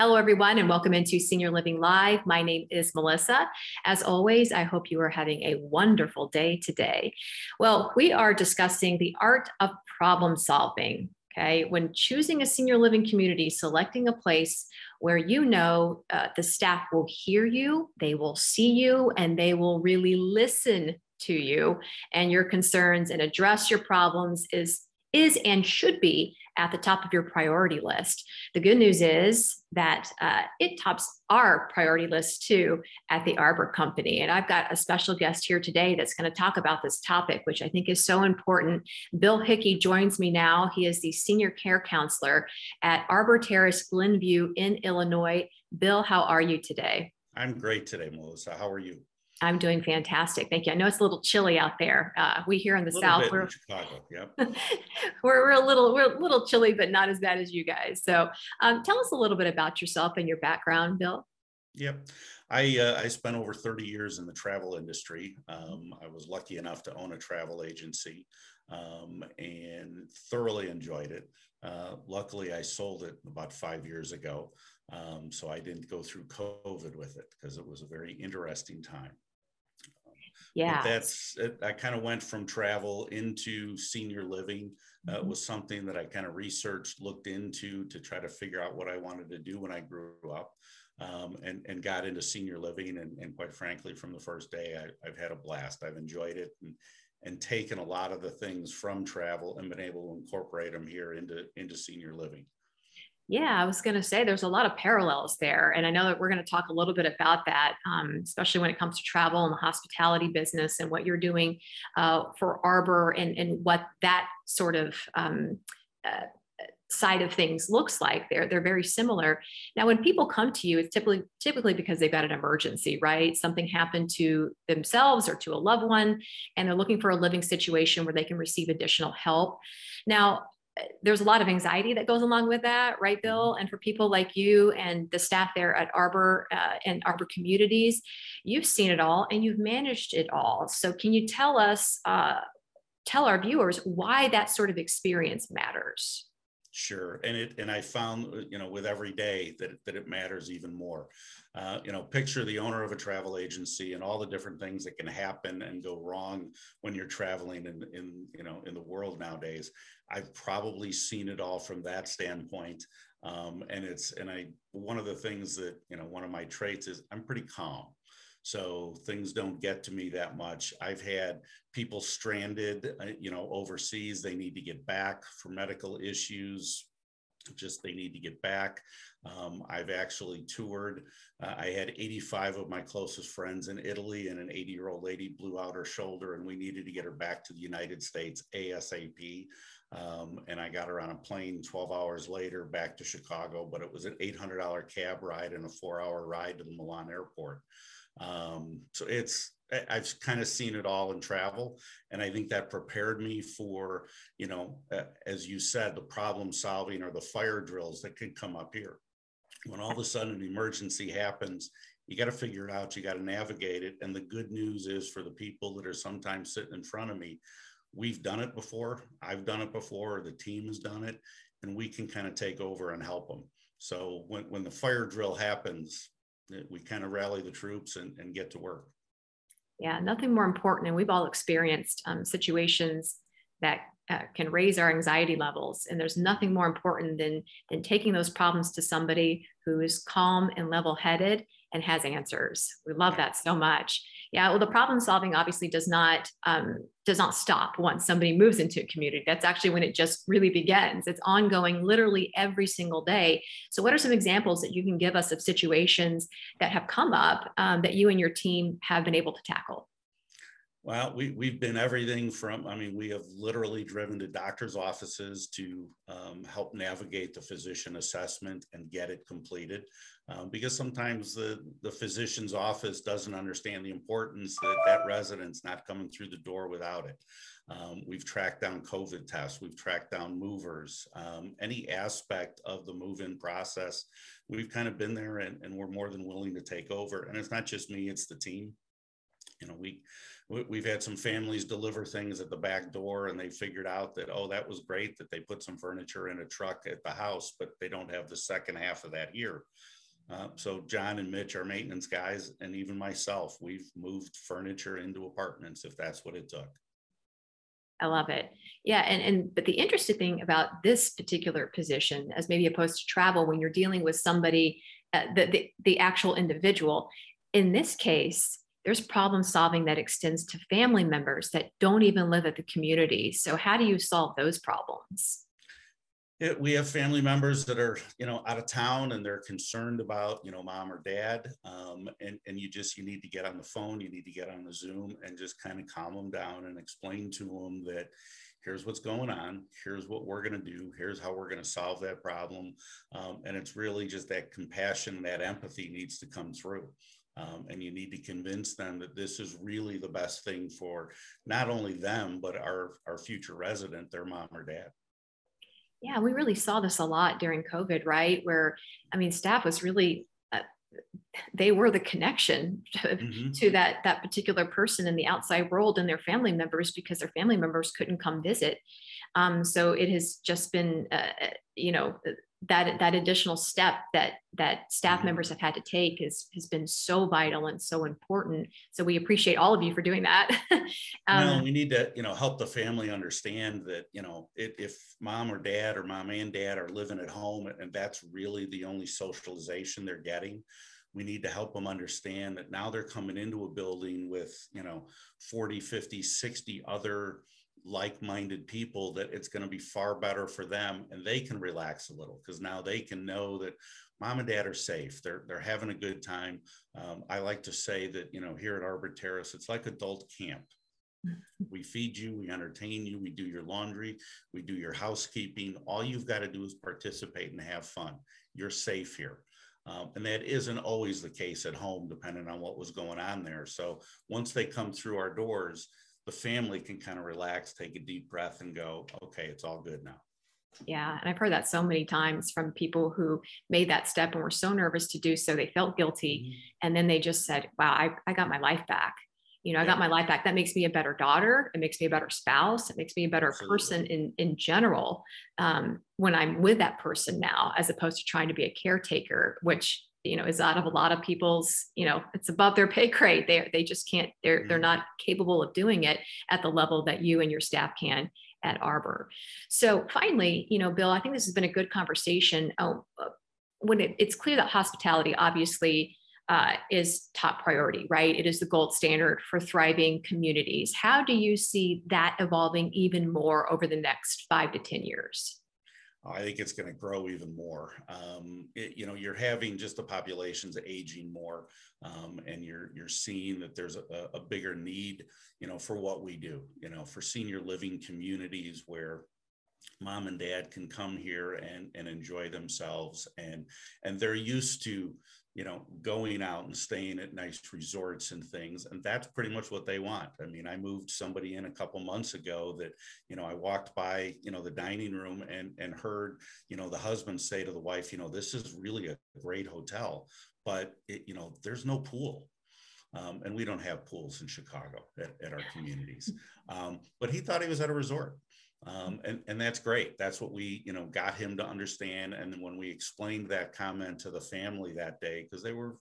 Hello, everyone, and welcome into Senior Living Live. My name is Melissa. As always, I hope you are having a wonderful day today. Well, we are discussing the art of problem solving. Okay, when choosing a senior living community, selecting a place where you know uh, the staff will hear you, they will see you, and they will really listen to you and your concerns and address your problems is is and should be at the top of your priority list. The good news is that uh, it tops our priority list too at the Arbor Company. And I've got a special guest here today that's going to talk about this topic, which I think is so important. Bill Hickey joins me now. He is the senior care counselor at Arbor Terrace Glenview in Illinois. Bill, how are you today? I'm great today, Melissa. How are you? I'm doing fantastic. Thank you. I know it's a little chilly out there. Uh, we here in the South, we're, Chicago, yep. we're, we're a little, we're a little chilly, but not as bad as you guys. So um, tell us a little bit about yourself and your background, Bill. Yep. I, uh, I spent over 30 years in the travel industry. Um, I was lucky enough to own a travel agency um, and thoroughly enjoyed it. Uh, luckily, I sold it about five years ago. Um, so I didn't go through COVID with it because it was a very interesting time yeah. but that's it, i kind of went from travel into senior living uh, mm-hmm. was something that i kind of researched looked into to try to figure out what i wanted to do when i grew up um, and, and got into senior living and, and quite frankly from the first day I, have had a blast. I've enjoyed it and, and taken a lot of the things from travel and been able to incorporate them here into into senior living yeah, I was going to say there's a lot of parallels there. And I know that we're going to talk a little bit about that, um, especially when it comes to travel and the hospitality business and what you're doing uh, for Arbor and, and what that sort of um, uh, side of things looks like. They're, they're very similar. Now, when people come to you, it's typically, typically because they've got an emergency, right? Something happened to themselves or to a loved one, and they're looking for a living situation where they can receive additional help. Now, there's a lot of anxiety that goes along with that, right, Bill? Mm-hmm. And for people like you and the staff there at Arbor uh, and Arbor Communities, you've seen it all and you've managed it all. So, can you tell us, uh, tell our viewers why that sort of experience matters? Sure, and it and I found uh, you know with every day that that it matters even more. Uh, you know, picture the owner of a travel agency and all the different things that can happen and go wrong when you're traveling in in you know in the world nowadays. I've probably seen it all from that standpoint, um, and it's and I one of the things that you know one of my traits is I'm pretty calm. So things don't get to me that much. I've had people stranded, uh, you know, overseas. They need to get back for medical issues. Just they need to get back. Um, I've actually toured. Uh, I had 85 of my closest friends in Italy, and an 80 year old lady blew out her shoulder, and we needed to get her back to the United States ASAP. Um, and I got her on a plane 12 hours later back to Chicago, but it was an $800 cab ride and a four hour ride to the Milan airport. Um, so it's I've kind of seen it all in travel, and I think that prepared me for you know, uh, as you said, the problem solving or the fire drills that could come up here. When all of a sudden an emergency happens, you got to figure it out. You got to navigate it. And the good news is for the people that are sometimes sitting in front of me, we've done it before. I've done it before. The team has done it, and we can kind of take over and help them. So when when the fire drill happens, we kind of rally the troops and, and get to work. Yeah, nothing more important. And we've all experienced um, situations that uh, can raise our anxiety levels. And there's nothing more important than, than taking those problems to somebody who is calm and level headed and has answers. We love that so much. Yeah, well, the problem solving obviously does not um, does not stop once somebody moves into a community. That's actually when it just really begins. It's ongoing, literally every single day. So, what are some examples that you can give us of situations that have come up um, that you and your team have been able to tackle? Well, we, we've been everything from, I mean, we have literally driven to doctor's offices to um, help navigate the physician assessment and get it completed. Um, because sometimes the, the physician's office doesn't understand the importance that that resident's not coming through the door without it. Um, we've tracked down COVID tests, we've tracked down movers, um, any aspect of the move in process. We've kind of been there and, and we're more than willing to take over. And it's not just me, it's the team you know, we we've had some families deliver things at the back door and they figured out that oh that was great that they put some furniture in a truck at the house but they don't have the second half of that here uh, so john and mitch our maintenance guys and even myself we've moved furniture into apartments if that's what it took I love it. Yeah, and and but the interesting thing about this particular position, as maybe opposed to travel, when you're dealing with somebody, uh, the, the the actual individual, in this case, there's problem solving that extends to family members that don't even live at the community. So how do you solve those problems? It, we have family members that are you know out of town and they're concerned about you know mom or dad um, and and you just you need to get on the phone you need to get on the zoom and just kind of calm them down and explain to them that here's what's going on here's what we're going to do here's how we're going to solve that problem um, and it's really just that compassion that empathy needs to come through um, and you need to convince them that this is really the best thing for not only them, but our, our future resident, their mom or dad. Yeah, we really saw this a lot during COVID, right? Where, I mean, staff was really, uh, they were the connection to, mm-hmm. to, that that particular person in the outside world and their family members because their family members couldn't come visit. Um, so it has just been, uh, uh you know, that that additional step that that staff mm-hmm. members have had to take has has been so vital and so important so we appreciate all of you for doing that um, no, we need to you know help the family understand that you know it, if mom or dad or mom and dad are living at home and that's really the only socialization they're getting we need to help them understand that now they're coming into a building with you know 40 50 60 other like-minded people that it's going to be far better for them and they can relax a little because now they can know that mom and dad are safe they're they're having a good time. Um, i like to say that you know here at arbor terrace it's like adult camp. We feed you we entertain you we do your laundry we do your housekeeping. All you've got to do is participate and have fun. You're safe here. Um, and that isn't always the case at home depending on what was going on there. So once they come through our doors the family can kind of relax, take a deep breath, and go, okay, it's all good now. Yeah. And I've heard that so many times from people who made that step and were so nervous to do so. They felt guilty. Mm-hmm. And then they just said, wow, I, I got my life back. You know, I got my life back. That makes me a better daughter. It makes me a better spouse. It makes me a better Absolutely. person in, in general um, when I'm with that person now, as opposed to trying to be a caretaker, which you know is out of a lot of people's you know it's above their pay grade they they just can't they're they're mm-hmm. not capable of doing it at the level that you and your staff can at arbor so finally you know bill i think this has been a good conversation oh, uh, when it, it's clear that hospitality obviously uh, is top priority, right? It is the gold standard for thriving communities. How do you see that evolving even more over the next five to 10 years? I think it's going to grow even more. Um, it, you know, you're having just the populations aging more, um, and you're you're seeing that there's a, a, bigger need, you know, for what we do. You know, for senior living communities where mom and dad can come here and and enjoy themselves, and and they're used to you know, going out and staying at nice resorts and things. And that's pretty much what they want. I mean, I moved somebody in a couple months ago that, you know, I walked by, you know, the dining room and and heard, you know, the husband say to the wife, you know, this is really a great hotel, but it, you know, there's no pool. Um, and we don't have pools in Chicago at, at our communities. Um, but he thought he was at a resort. Um, and, and that's great. That's what we, you know, got him to understand. And then when we explained that comment to the family that day, because they were,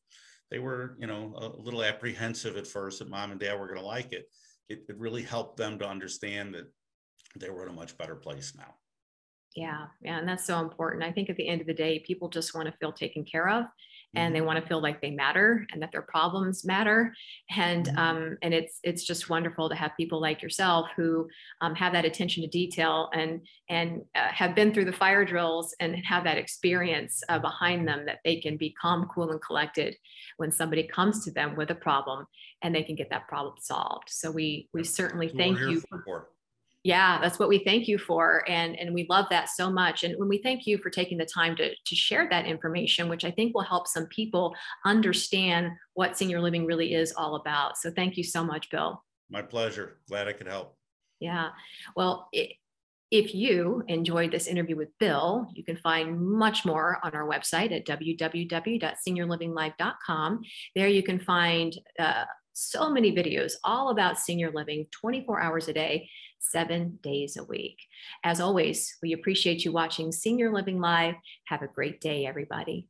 they were, you know, a little apprehensive at first that mom and dad were going to like it. it. It really helped them to understand that they were in a much better place now. Yeah, yeah, and that's so important. I think at the end of the day, people just want to feel taken care of and they mm-hmm. want to feel like they matter and that their problems matter and mm-hmm. um, and it's it's just wonderful to have people like yourself who um, have that attention to detail and and uh, have been through the fire drills and have that experience uh, behind them that they can be calm cool and collected when somebody comes to them with a problem and they can get that problem solved so we we certainly thank you for, yeah that's what we thank you for and and we love that so much and when we thank you for taking the time to to share that information which i think will help some people understand what senior living really is all about. So thank you so much bill. My pleasure. Glad i could help. Yeah. Well it, if you enjoyed this interview with Bill, you can find much more on our website at www.seniorlivinglive.com. There you can find uh, so many videos all about senior living 24 hours a day, seven days a week. As always, we appreciate you watching Senior Living Live. Have a great day, everybody.